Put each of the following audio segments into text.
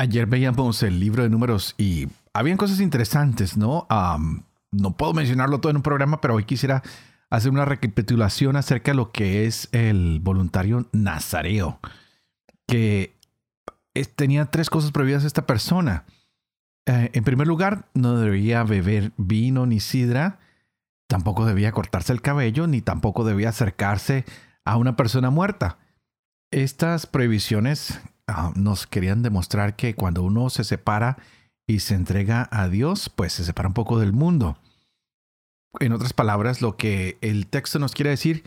Ayer veíamos el libro de números y habían cosas interesantes, ¿no? no puedo mencionarlo todo en un programa, pero hoy quisiera hacer una recapitulación acerca de lo que es el voluntario nazareo, que tenía tres cosas prohibidas esta persona. Eh, en primer lugar, no debía beber vino ni sidra, tampoco debía cortarse el cabello, ni tampoco debía acercarse a una persona muerta. Estas prohibiciones Ah, nos querían demostrar que cuando uno se separa y se entrega a Dios, pues se separa un poco del mundo. En otras palabras, lo que el texto nos quiere decir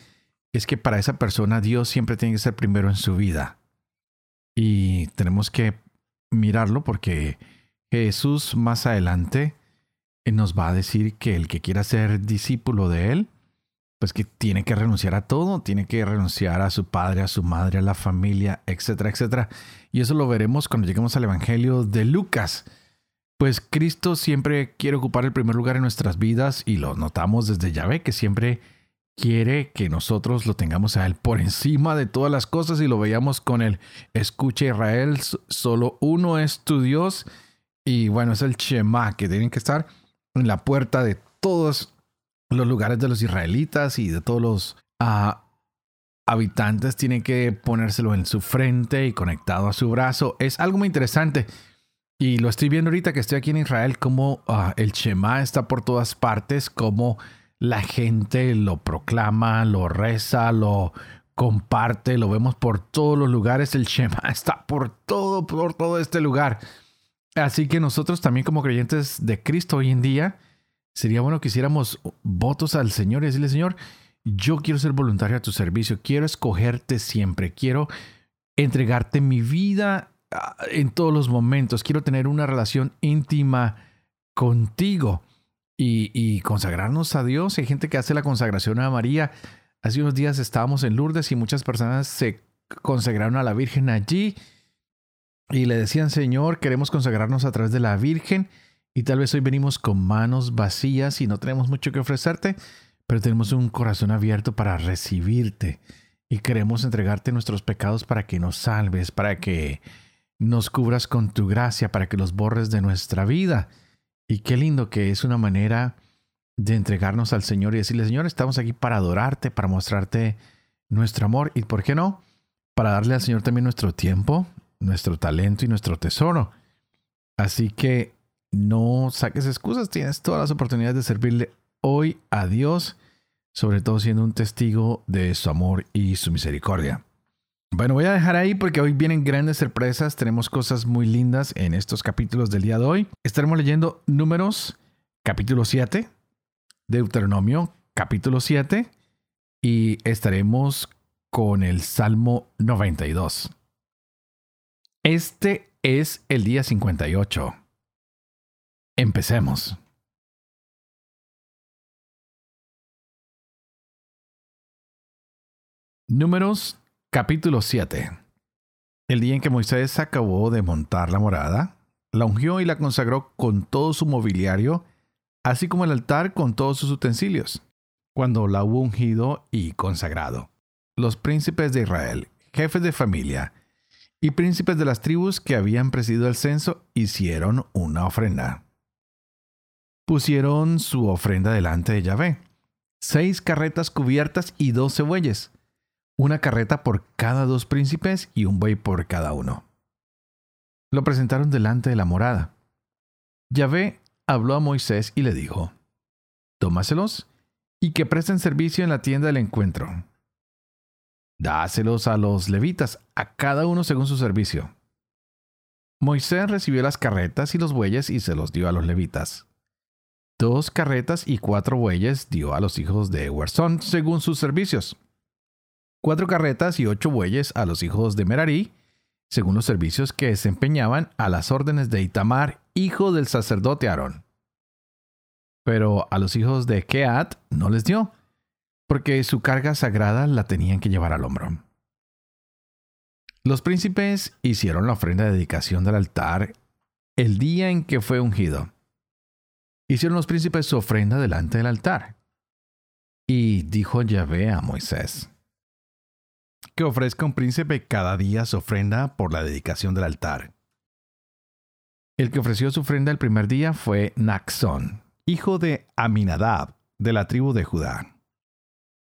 es que para esa persona Dios siempre tiene que ser primero en su vida. Y tenemos que mirarlo porque Jesús más adelante nos va a decir que el que quiera ser discípulo de Él, pues que tiene que renunciar a todo, tiene que renunciar a su padre, a su madre, a la familia, etcétera, etcétera. Y eso lo veremos cuando lleguemos al Evangelio de Lucas. Pues Cristo siempre quiere ocupar el primer lugar en nuestras vidas y lo notamos desde Yahvé, que siempre quiere que nosotros lo tengamos a Él por encima de todas las cosas y lo veíamos con el escucha Israel, solo uno es tu Dios y bueno, es el Shema que tienen que estar en la puerta de todos los lugares de los israelitas y de todos los ah, habitantes tienen que ponérselo en su frente y conectado a su brazo. Es algo muy interesante. Y lo estoy viendo ahorita que estoy aquí en Israel, como ah, el Shema está por todas partes, como la gente lo proclama, lo reza, lo comparte, lo vemos por todos los lugares. El Shema está por todo, por todo este lugar. Así que nosotros también como creyentes de Cristo hoy en día, sería bueno que hiciéramos votos al Señor y decirle, Señor, yo quiero ser voluntario a tu servicio, quiero escogerte siempre, quiero entregarte mi vida ah, en todos los momentos, quiero tener una relación íntima contigo y, consagrarnos a Dios. Hay gente que hace la consagración a María. Hace unos días estábamos en Lourdes y muchas personas se consagraron a la Virgen allí y le decían, Señor, queremos consagrarnos a través de la Virgen y tal vez hoy venimos con manos vacías y no tenemos mucho que ofrecerte, pero tenemos un corazón abierto para recibirte y queremos entregarte nuestros pecados para que nos salves, para que nos cubras con tu gracia, para que los borres de nuestra vida. Y qué lindo que es una manera de entregarnos al Señor y decirle, Señor, estamos aquí para adorarte, para mostrarte nuestro amor y, ¿por qué no? Para darle al Señor también nuestro tiempo, nuestro talento y nuestro tesoro. Así que no saques excusas, tienes todas las oportunidades de servirle hoy a Dios, sobre todo siendo un testigo de su amor y su misericordia. Bueno, voy a dejar ahí porque hoy vienen grandes sorpresas, tenemos cosas muy lindas en estos capítulos del día de hoy. Estaremos leyendo números capítulo 7, Deuteronomio capítulo 7 y estaremos con el Salmo 92. Este es el día 58. Empecemos. Números capítulo 7. El día en que Moisés acabó de montar la morada, la ungió y la consagró con todo su mobiliario, así como el altar con todos sus utensilios, cuando la hubo ungido y consagrado. Los príncipes de Israel, jefes de familia y príncipes de las tribus que habían presidido el censo hicieron una ofrenda pusieron su ofrenda delante de Yahvé. Seis carretas cubiertas y doce bueyes. Una carreta por cada dos príncipes y un buey por cada uno. Lo presentaron delante de la morada. Yahvé habló a Moisés y le dijo, Tómaselos y que presten servicio en la tienda del encuentro. Dáselos a los levitas, a cada uno según su servicio. Moisés recibió las carretas y los bueyes y se los dio a los levitas. Dos carretas y cuatro bueyes dio a los hijos de Ewerson según sus servicios. Cuatro carretas y ocho bueyes a los hijos de Merari, según los servicios que desempeñaban a las órdenes de Itamar, hijo del sacerdote Aarón. Pero a los hijos de Keat no les dio, porque su carga sagrada la tenían que llevar al hombro. Los príncipes hicieron la ofrenda de dedicación del altar el día en que fue ungido. Hicieron los príncipes su ofrenda delante del altar. Y dijo Yahvé a Moisés, que ofrezca un príncipe cada día su ofrenda por la dedicación del altar. El que ofreció su ofrenda el primer día fue Naxón, hijo de Aminadab, de la tribu de Judá.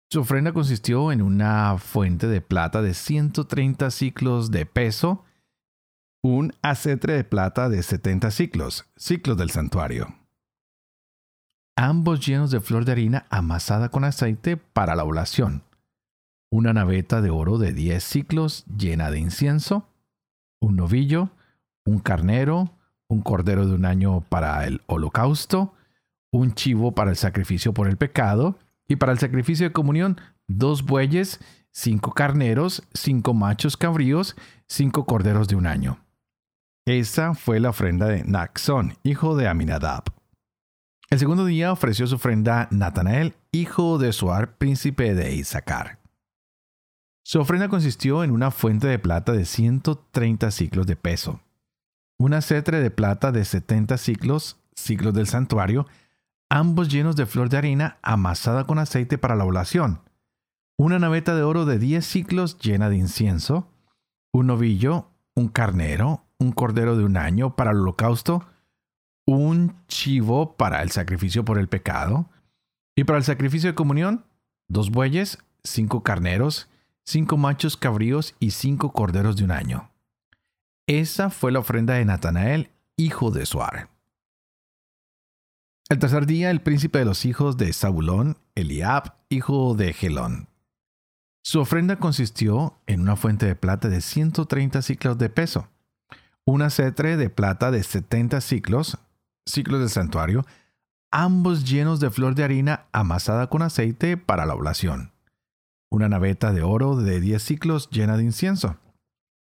Su ofrenda consistió en una fuente de plata de 130 ciclos de peso, un acetre de plata de 70 ciclos, ciclos del santuario. Ambos llenos de flor de harina amasada con aceite para la oblación. Una naveta de oro de 10 ciclos llena de incienso, un novillo, un carnero, un cordero de un año para el holocausto, un chivo para el sacrificio por el pecado, y para el sacrificio de comunión, dos bueyes, cinco carneros, cinco machos cabríos, cinco corderos de un año. Esa fue la ofrenda de Naxón, hijo de Aminadab. El segundo día ofreció su ofrenda Natanael, hijo de Suar, príncipe de Isaacar. Su ofrenda consistió en una fuente de plata de 130 ciclos de peso, una cetre de plata de 70 ciclos, ciclos del santuario, ambos llenos de flor de harina amasada con aceite para la oblación, una naveta de oro de 10 ciclos llena de incienso, un novillo, un carnero, un cordero de un año para el holocausto, un chivo para el sacrificio por el pecado, y para el sacrificio de comunión, dos bueyes, cinco carneros, cinco machos cabríos y cinco corderos de un año. Esa fue la ofrenda de Natanael, hijo de Suar. El tercer día, el príncipe de los hijos de Zabulón, Eliab, hijo de Gelón. Su ofrenda consistió en una fuente de plata de 130 ciclos de peso, una cetre de plata de 70 ciclos, ciclos del santuario, ambos llenos de flor de harina amasada con aceite para la oblación, una naveta de oro de 10 ciclos llena de incienso,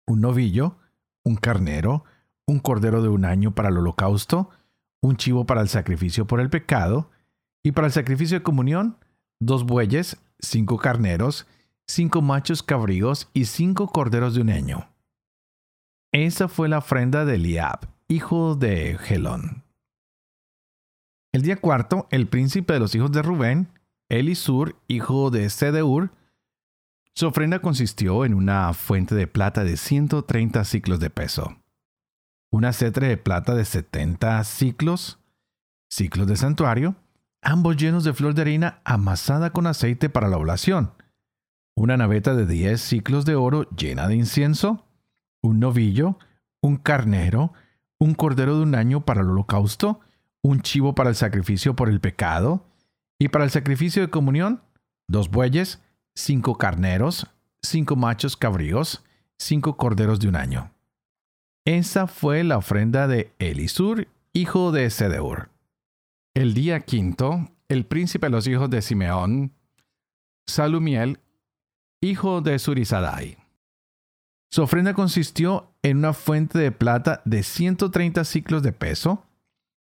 un novillo, un carnero, un cordero de un año para el holocausto, un chivo para el sacrificio por el pecado, y para el sacrificio de comunión, dos bueyes, cinco carneros, cinco machos cabríos y cinco corderos de un año. Esa fue la ofrenda de Eliab, hijo de Gelón. El día cuarto, el príncipe de los hijos de Rubén, Elisur, hijo de Sedeur, su ofrenda consistió en una fuente de plata de 130 ciclos de peso una cetre de plata de 70 ciclos, ciclos de santuario, ambos llenos de flor de harina amasada con aceite para la oblación, una naveta de 10 ciclos de oro llena de incienso, un novillo, un carnero, un cordero de un año para el holocausto, un chivo para el sacrificio por el pecado, y para el sacrificio de comunión, dos bueyes, cinco carneros, cinco machos cabríos, cinco corderos de un año. Esa fue la ofrenda de Elisur, hijo de Sedeur. El día quinto, el príncipe de los hijos de Simeón, Salumiel, hijo de Surizadai. Su ofrenda consistió en una fuente de plata de 130 ciclos de peso,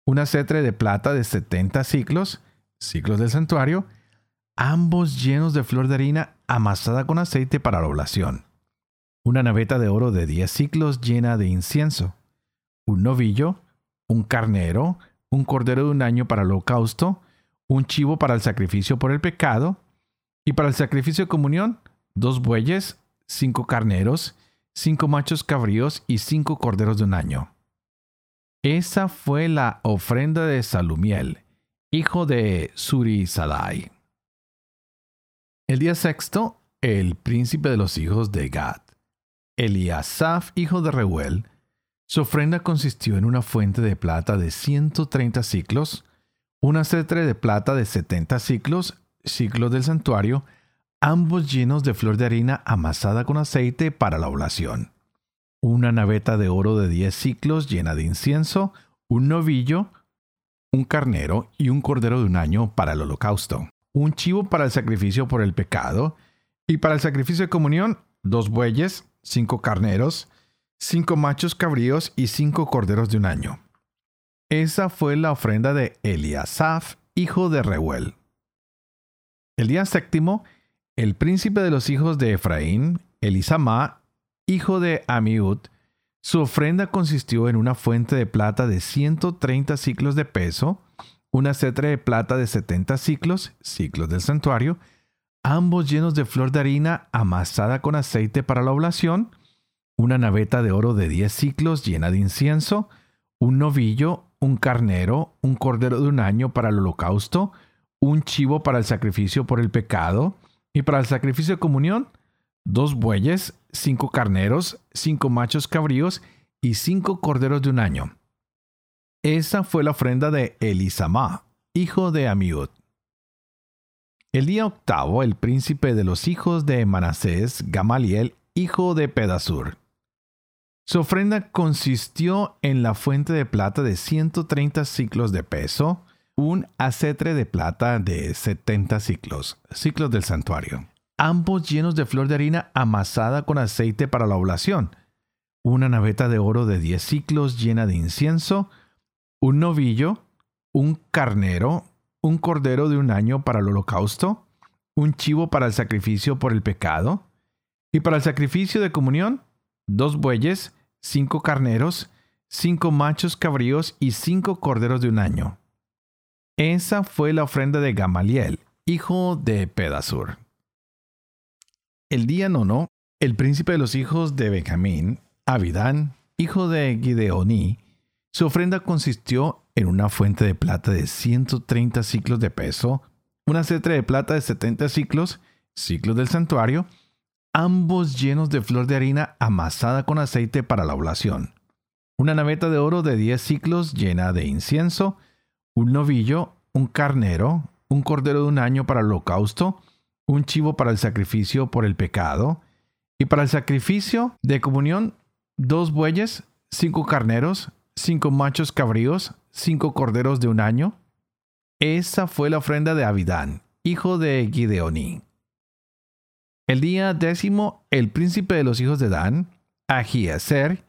una cetre de plata de 70 ciclos, ciclos del santuario, ambos llenos de flor de harina amasada con aceite para la oblación una naveta de oro de 10 ciclos llena de incienso, un novillo, un carnero, un cordero de un año para el holocausto, un chivo para el sacrificio por el pecado, y para el sacrificio de comunión, dos bueyes, cinco carneros, cinco machos cabríos y cinco corderos de un año. Esa fue la ofrenda de Salumiel, hijo de Surisadai. El día sexto, el príncipe de los hijos de Gad Eliasaf, hijo de Reuel, su ofrenda consistió en una fuente de plata de 130 ciclos, una cetre de plata de 70 ciclos, ciclos del santuario, ambos llenos de flor de harina amasada con aceite para la oblación, una naveta de oro de 10 ciclos llena de incienso, un novillo, un carnero y un cordero de un año para el holocausto, un chivo para el sacrificio por el pecado, y para el sacrificio de comunión, dos bueyes, cinco carneros, cinco machos cabríos y cinco corderos de un año. Esa fue la ofrenda de Eliasaf, hijo de Reuel. El día séptimo, el príncipe de los hijos de Efraín, Elisama, hijo de Amiud, su ofrenda consistió en una fuente de plata de 130 ciclos de peso, una cetra de plata de 70 ciclos, ciclos del santuario, ambos llenos de flor de harina amasada con aceite para la oblación, una naveta de oro de 10 ciclos llena de incienso, un novillo, un carnero, un cordero de un año para el holocausto, un chivo para el sacrificio por el pecado, y para el sacrificio de comunión, dos bueyes, cinco carneros, cinco machos cabríos y cinco corderos de un año. Esa fue la ofrenda de Elisama, hijo de Amiud. El día octavo, el príncipe de los hijos de Manasés, Gamaliel, hijo de Pedasur. Su ofrenda consistió en la fuente de plata de 130 ciclos de peso, un acetre de plata de 70 ciclos, ciclos del santuario, ambos llenos de flor de harina amasada con aceite para la oblación, una naveta de oro de 10 ciclos llena de incienso, un novillo, un carnero, un cordero de un año para el holocausto, un chivo para el sacrificio por el pecado, y para el sacrificio de comunión, dos bueyes, cinco carneros, cinco machos cabríos y cinco corderos de un año. Esa fue la ofrenda de Gamaliel, hijo de Pedasur. El día nono, el príncipe de los hijos de Benjamín, Abidán, hijo de Gideoní, su ofrenda consistió en una fuente de plata de 130 ciclos de peso, una cetra de plata de 70 ciclos, ciclos del santuario, ambos llenos de flor de harina amasada con aceite para la oblación, una naveta de oro de 10 ciclos llena de incienso, un novillo, un carnero, un cordero de un año para el holocausto, un chivo para el sacrificio por el pecado, y para el sacrificio de comunión, dos bueyes, cinco carneros, cinco machos cabríos, cinco corderos de un año. Esa fue la ofrenda de Abidán, hijo de Gideoní. El día décimo, el príncipe de los hijos de Dan, Ahieser,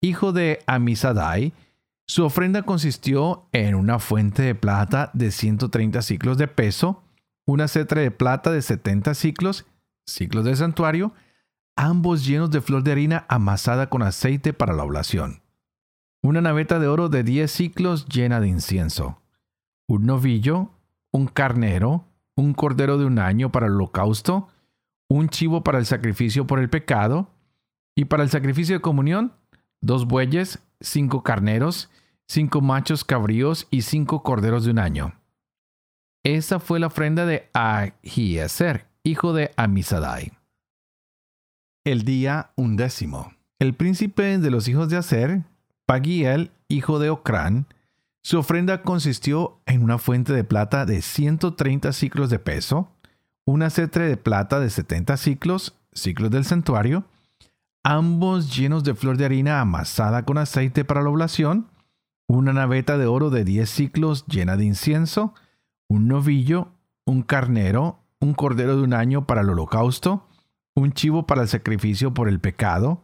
hijo de Amisadai, su ofrenda consistió en una fuente de plata de 130 ciclos de peso, una cetra de plata de 70 ciclos, ciclos de santuario, ambos llenos de flor de harina amasada con aceite para la oblación, una naveta de oro de 10 ciclos llena de incienso, un novillo, un carnero, un cordero de un año para el holocausto, un chivo para el sacrificio por el pecado, y para el sacrificio de comunión, dos bueyes, cinco carneros, cinco machos cabríos y cinco corderos de un año. Esa fue la ofrenda de Ahieser, hijo de Amisadai. El día undécimo. El príncipe de los hijos de Aser, Pagiel, hijo de Ocrán, su ofrenda consistió en una fuente de plata de 130 ciclos de peso, una cetre de plata de 70 ciclos, ciclos del santuario, ambos llenos de flor de harina amasada con aceite para la oblación, una naveta de oro de 10 ciclos llena de incienso, un novillo, un carnero, un cordero de un año para el holocausto, un chivo para el sacrificio por el pecado,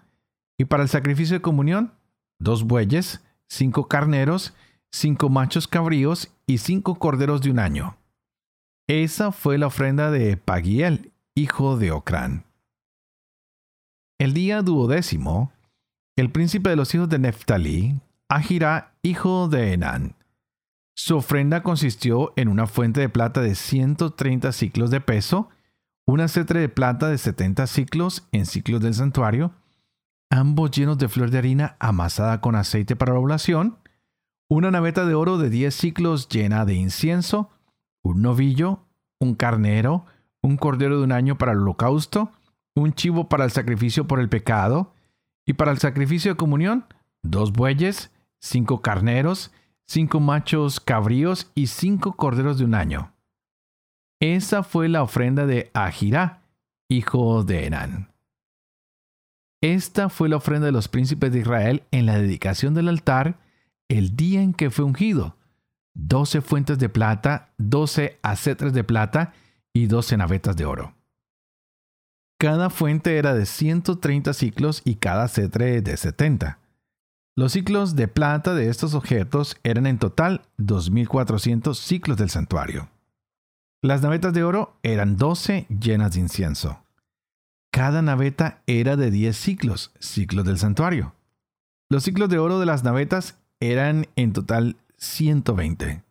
y para el sacrificio de comunión, dos bueyes, cinco carneros, cinco machos cabríos y cinco corderos de un año. Esa fue la ofrenda de Pagiel, hijo de Ocrán. El día duodécimo, el príncipe de los hijos de Neftalí, Ahira, hijo de Enán. Su ofrenda consistió en una fuente de plata de 130 ciclos de peso, una cetre de plata de 70 ciclos en ciclos del santuario, ambos llenos de flor de harina amasada con aceite para la oblación, una naveta de oro de 10 ciclos llena de incienso, un novillo, un carnero, un cordero de un año para el holocausto, un chivo para el sacrificio por el pecado, y para el sacrificio de comunión, dos bueyes, cinco carneros, cinco machos cabríos y cinco corderos de un año. Esa fue la ofrenda de Ahira, hijo de Enán. Esta fue la ofrenda de los príncipes de Israel en la dedicación del altar el día en que fue ungido, doce fuentes de plata, doce acetres de plata y doce navetas de oro. Cada fuente era de 130 ciclos y cada acetre de 70. Los ciclos de plata de estos objetos eran en total 2.400 ciclos del santuario. Las navetas de oro eran 12 llenas de incienso. Cada naveta era de 10 ciclos, ciclos del santuario. Los ciclos de oro de las navetas eran en total 120.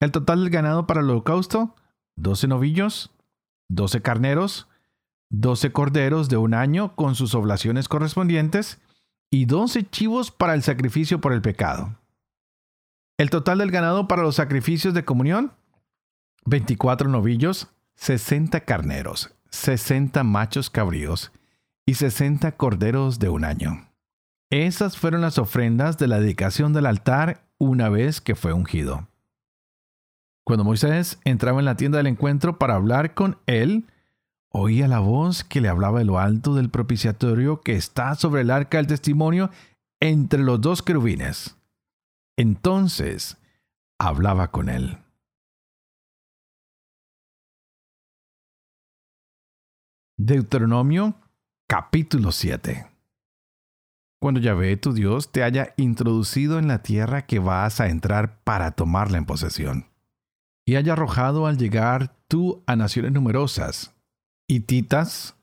El total del ganado para el holocausto, 12 novillos, 12 carneros, 12 corderos de un año con sus oblaciones correspondientes y 12 chivos para el sacrificio por el pecado. El total del ganado para los sacrificios de comunión, 24 novillos, 60 carneros, 60 machos cabríos y 60 corderos de un año. Esas fueron las ofrendas de la dedicación del altar una vez que fue ungido. Cuando Moisés entraba en la tienda del encuentro para hablar con él, oía la voz que le hablaba de lo alto del propiciatorio que está sobre el arca del testimonio entre los dos querubines. Entonces hablaba con él. Deuteronomio capítulo 7 Cuando Yahvé tu Dios te haya introducido en la tierra que vas a entrar para tomarla en posesión, y haya arrojado al llegar tú a naciones numerosas, hititas,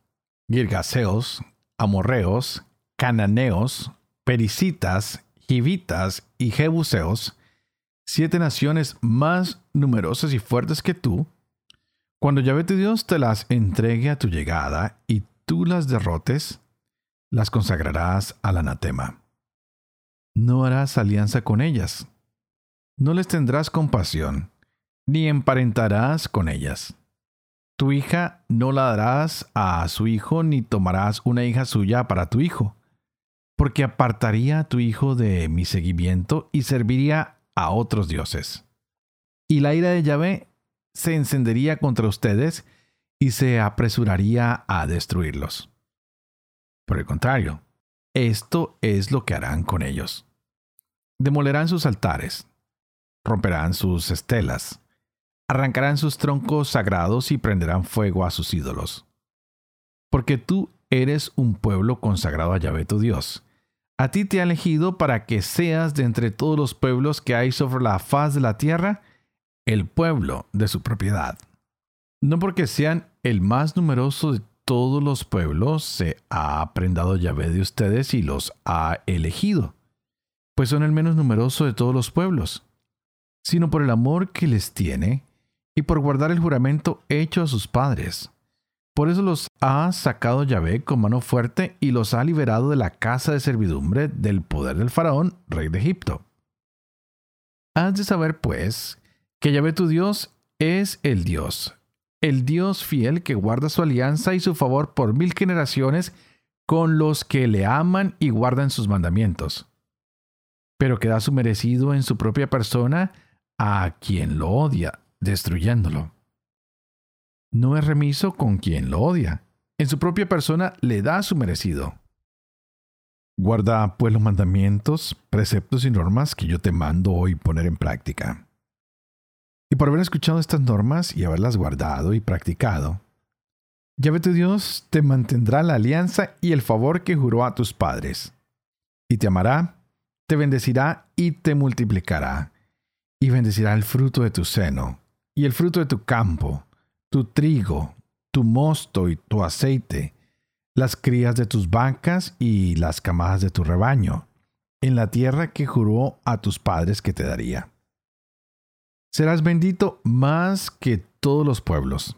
girgaseos, amorreos, cananeos, pericitas, jivitas y jebuseos, siete naciones más numerosas y fuertes que tú, cuando Yahvé tu Dios te las entregue a tu llegada y tú las derrotes, las consagrarás al anatema. No harás alianza con ellas, no les tendrás compasión, ni emparentarás con ellas. Tu hija no la darás a su hijo, ni tomarás una hija suya para tu hijo, porque apartaría a tu hijo de mi seguimiento y serviría a otros dioses. Y la ira de Yahvé se encendería contra ustedes y se apresuraría a destruirlos. Por el contrario, esto es lo que harán con ellos. Demolerán sus altares, romperán sus estelas, arrancarán sus troncos sagrados y prenderán fuego a sus ídolos. Porque tú eres un pueblo consagrado a Yahvé tu Dios. A ti te ha elegido para que seas de entre todos los pueblos que hay sobre la faz de la tierra, el pueblo de su propiedad. No porque sean el más numeroso de todos los pueblos, se ha prendado Yahvé de ustedes y los ha elegido, pues son el menos numeroso de todos los pueblos, sino por el amor que les tiene y por guardar el juramento hecho a sus padres. Por eso los ha sacado Yahvé con mano fuerte y los ha liberado de la casa de servidumbre del poder del faraón, rey de Egipto. Has de saber, pues, que Yahvé tu Dios es el Dios, el Dios fiel que guarda su alianza y su favor por mil generaciones con los que le aman y guardan sus mandamientos, pero que da su merecido en su propia persona a quien lo odia, destruyéndolo. No es remiso con quien lo odia, en su propia persona le da su merecido. Guarda pues los mandamientos, preceptos y normas que yo te mando hoy poner en práctica y por haber escuchado estas normas y haberlas guardado y practicado, Yahvé tu Dios te mantendrá la alianza y el favor que juró a tus padres. Y te amará, te bendecirá y te multiplicará. Y bendecirá el fruto de tu seno, y el fruto de tu campo, tu trigo, tu mosto y tu aceite, las crías de tus vacas y las camadas de tu rebaño, en la tierra que juró a tus padres que te daría serás bendito más que todos los pueblos.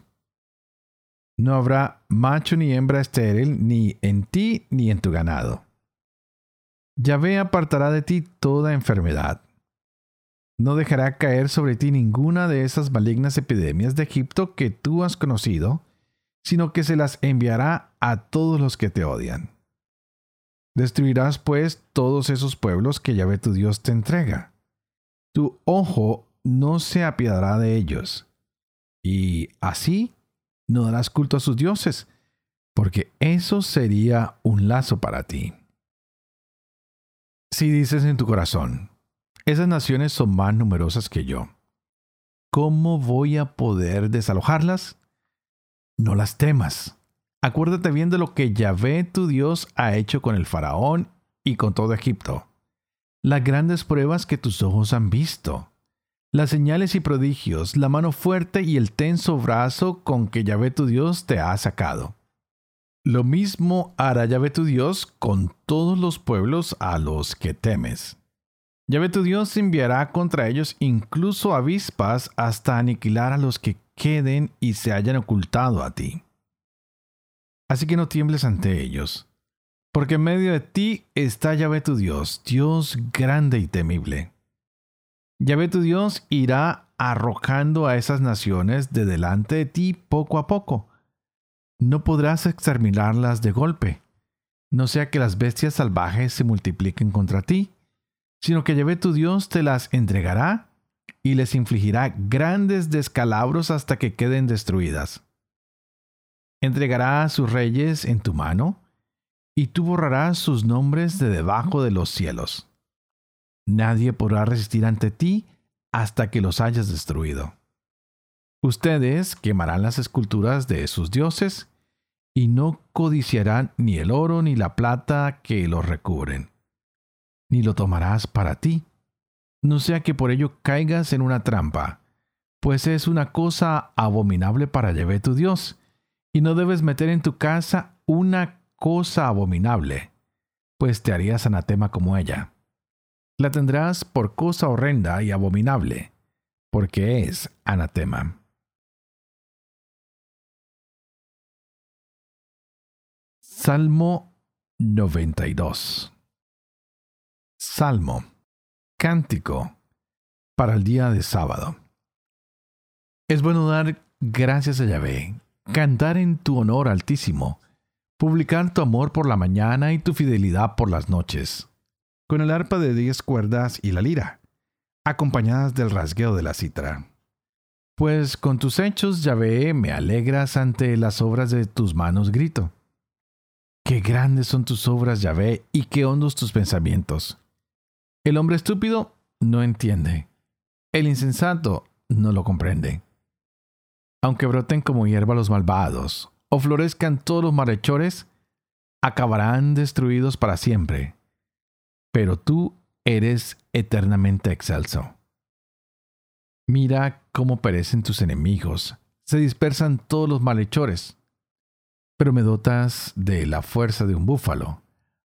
No habrá macho ni hembra estéril ni en ti ni en tu ganado. Yahvé apartará de ti toda enfermedad. No dejará caer sobre ti ninguna de esas malignas epidemias de Egipto que tú has conocido, sino que se las enviará a todos los que te odian. Destruirás pues todos esos pueblos que Yahvé tu Dios te entrega. Tu ojo no se apiadará de ellos. Y así no darás culto a sus dioses, porque eso sería un lazo para ti. Si dices en tu corazón, esas naciones son más numerosas que yo, ¿cómo voy a poder desalojarlas? No las temas. Acuérdate bien de lo que Yahvé tu Dios ha hecho con el faraón y con todo Egipto, las grandes pruebas que tus ojos han visto, las señales y prodigios, la mano fuerte y el tenso brazo con que Yahvé tu Dios te ha sacado. Lo mismo hará Yahvé tu Dios con todos los pueblos a los que temes. Yahvé tu Dios enviará contra ellos incluso avispas hasta aniquilar a los que queden y se hayan ocultado a ti. Así que no tiembles ante ellos, porque en medio de ti está Yahvé tu Dios, Dios grande y temible. Yahvé tu Dios irá arrojando a esas naciones de delante de ti poco a poco. No podrás exterminarlas de golpe, no sea que las bestias salvajes se multipliquen contra ti, sino que Yahvé tu Dios te las entregará y les infligirá grandes descalabros hasta que queden destruidas. Entregará a sus reyes en tu mano, y tú borrarás sus nombres de debajo de los cielos. Nadie podrá resistir ante ti hasta que los hayas destruido. Ustedes quemarán las esculturas de sus dioses, y no codiciarán ni el oro ni la plata que los recubren, ni lo tomarás para ti, no sea que por ello caigas en una trampa, pues es una cosa abominable para Yahvé tu Dios, y no debes meter en tu casa una cosa abominable, pues te harías anatema como ella. La tendrás por cosa horrenda y abominable, porque es anatema. Salmo 92 Salmo Cántico para el día de sábado. Es bueno dar gracias a Yahvé, cantar en tu honor altísimo, publicar tu amor por la mañana y tu fidelidad por las noches, con el arpa de diez cuerdas y la lira, acompañadas del rasgueo de la citra. Pues con tus hechos, Yahvé, me alegras ante las obras de tus manos, grito. Qué grandes son tus obras, Yahvé, y qué hondos tus pensamientos. El hombre estúpido no entiende. El insensato no lo comprende. Aunque broten como hierba los malvados, o florezcan todos los malhechores, acabarán destruidos para siempre. Pero tú eres eternamente excelso. Mira cómo perecen tus enemigos, se dispersan todos los malhechores. Pero me dotas de la fuerza de un búfalo,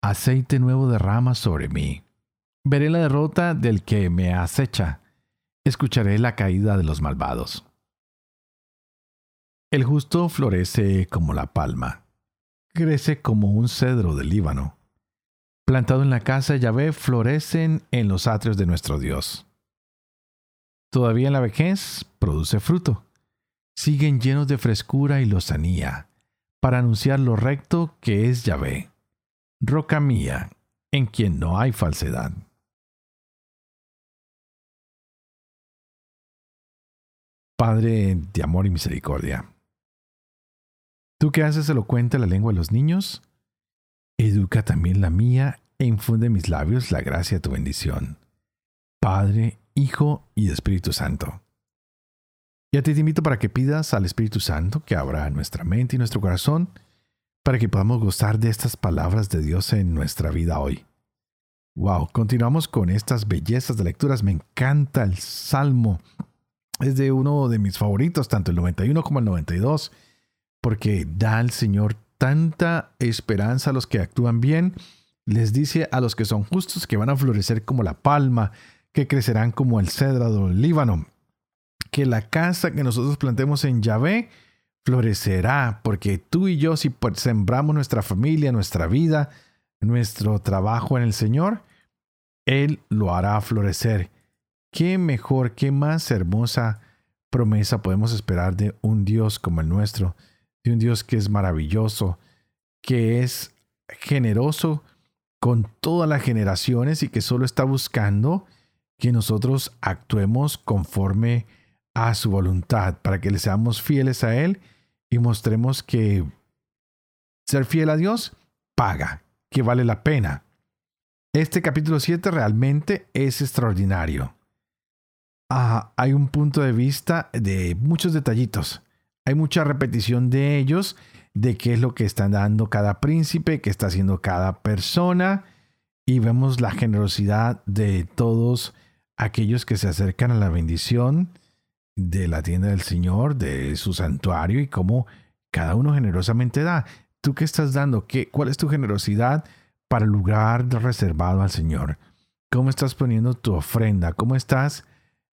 aceite nuevo derrama sobre mí. Veré la derrota del que me acecha. Escucharé la caída de los malvados. El justo florece como la palma. Crece como un cedro del Líbano. Plantado en la casa de Yahvé, florecen en los atrios de nuestro Dios. Todavía en la vejez produce fruto. Siguen llenos de frescura y lozanía, para anunciar lo recto que es Yahvé, roca mía, en quien no hay falsedad. Padre de amor y misericordia. Tú que haces elocuente la lengua de los niños, educa también la mía e infunde en mis labios la gracia de tu bendición. Padre, Hijo y Espíritu Santo. Y a ti te invito para que pidas al Espíritu Santo que abra nuestra mente y nuestro corazón para que podamos gozar de estas palabras de Dios en nuestra vida hoy. Wow, continuamos con estas bellezas de lecturas. Me encanta el Salmo es de uno de mis favoritos, tanto el 91 como el 92, porque da al Señor tanta esperanza a los que actúan bien. Les dice a los que son justos que van a florecer como la palma, que crecerán como el cedro del Líbano, que la casa que nosotros plantemos en Yahvé florecerá, porque tú y yo si sembramos nuestra familia, nuestra vida, nuestro trabajo en el Señor, Él lo hará florecer ¿Qué mejor, qué más hermosa promesa podemos esperar de un Dios como el nuestro? De un Dios que es maravilloso, que es generoso con todas las generaciones y que solo está buscando que nosotros actuemos conforme a su voluntad, para que le seamos fieles a Él y mostremos que ser fiel a Dios paga, que vale la pena. Este capítulo 7 realmente es extraordinario hay un punto de vista de muchos detallitos. Hay mucha repetición de ellos, de qué es lo que están dando cada príncipe, qué está haciendo cada persona. y vemos la generosidad de todos aquellos que se acercan a la bendición de la tienda del Señor, de su santuario y cómo cada uno generosamente da. ¿Tú qué estás dando? ¿Qué, ¿Cuál es tu generosidad para el lugar reservado al Señor? ¿Cómo estás poniendo tu ofrenda? ¿Cómo estás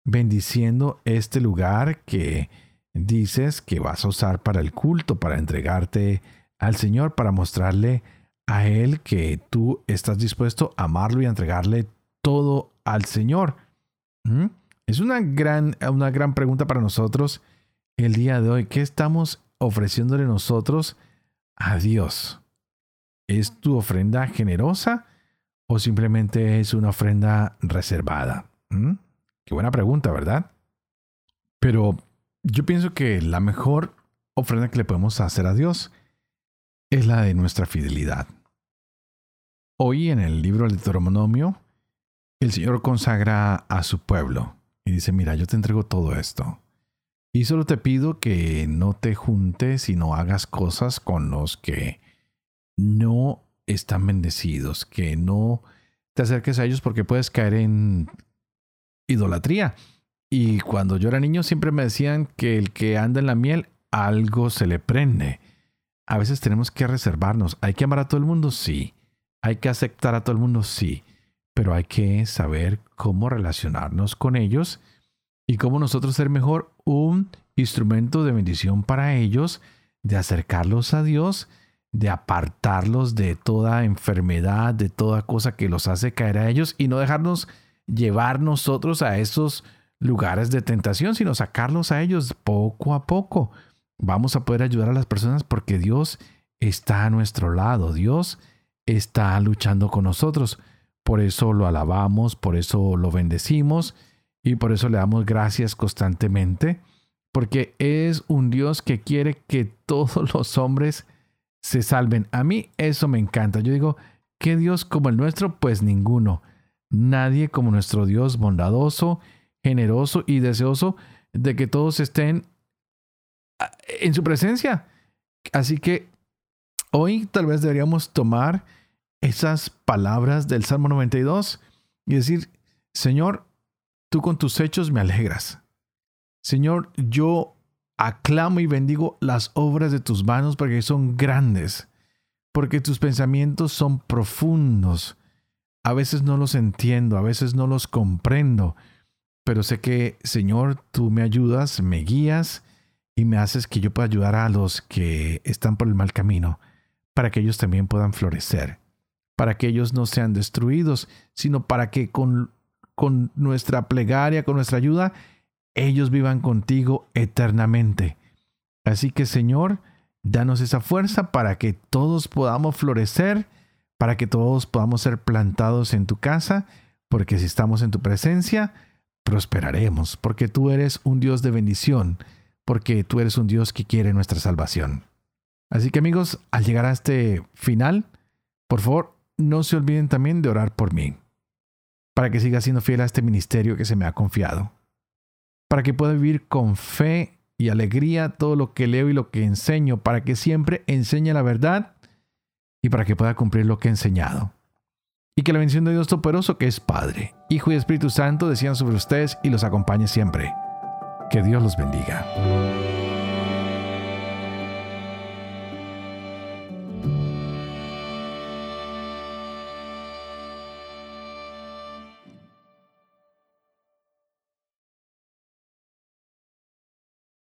bendiciendo este lugar que dices que vas a usar para el culto, para entregarte al Señor, para mostrarle a Él que tú estás dispuesto a amarlo y a entregarle todo al Señor? ¿Mm? Es una gran, una gran pregunta para nosotros el día de hoy. ¿Qué estamos ofreciéndole nosotros a Dios? ¿Es tu ofrenda generosa o simplemente es una ofrenda reservada? ¿Mm? Qué buena pregunta, ¿verdad? Pero yo pienso que la mejor ofrenda que le podemos hacer a Dios es la de nuestra fidelidad. Hoy en el libro del Deuteronomio, el Señor consagra a su pueblo y dice, mira, yo te entrego todo esto. Y solo te pido que no te juntes y no hagas cosas con los que no están bendecidos, que no te acerques a ellos porque puedes caer en idolatría. Y cuando yo era niño siempre me decían que el que anda en la miel, algo se le prende. A veces tenemos que reservarnos. ¿Hay que amar a todo el mundo? Sí. ¿Hay que aceptar a todo el mundo? Sí pero hay que saber cómo relacionarnos con ellos y cómo nosotros ser mejor un instrumento de bendición para ellos, de acercarlos a Dios, de apartarlos de toda enfermedad, de toda cosa que los hace caer a ellos y no dejarnos llevar nosotros a esos lugares de tentación, sino sacarlos a ellos poco a poco. Vamos a poder ayudar a las personas porque Dios está a nuestro lado, Dios está luchando con nosotros. Por eso lo alabamos, por eso lo bendecimos y por eso le damos gracias constantemente, porque es un Dios que quiere que todos los hombres se salven. A mí eso me encanta. Yo digo, ¿qué Dios como el nuestro? Pues ninguno. Nadie como nuestro Dios bondadoso, generoso y deseoso de que todos estén ah, en su presencia. Así que hoy tal vez deberíamos tomar esas palabras del Salmo 92 y decir, Señor, tú con tus hechos me alegras. Señor, yo aclamo y bendigo las obras de tus manos porque son grandes, porque tus pensamientos son profundos. A veces no los entiendo, a veces no los comprendo, pero sé que, Señor, tú me ayudas, me guías y me haces que yo pueda ayudar a los que están por el mal camino, para que ellos también puedan florecer para que ellos no sean destruidos, sino para que con, con nuestra plegaria, con nuestra ayuda, ellos vivan contigo eternamente. Así que Señor, danos esa fuerza para que todos podamos florecer, para que todos podamos ser plantados en tu casa, porque si estamos en tu presencia, prosperaremos, porque tú eres un Dios de bendición, porque tú eres un Dios que quiere nuestra salvación. Así que amigos, al llegar a este final, por favor, no se olviden también de orar por mí, para que siga siendo fiel a este ministerio que se me ha confiado, para que pueda vivir con fe y alegría todo lo que leo y lo que enseño, para que siempre enseñe la verdad y para que pueda cumplir lo que he enseñado. Y que la bendición de Dios Todopoderoso, que es Padre, Hijo y Espíritu Santo, decían sobre ustedes y los acompañe siempre. Que Dios los bendiga.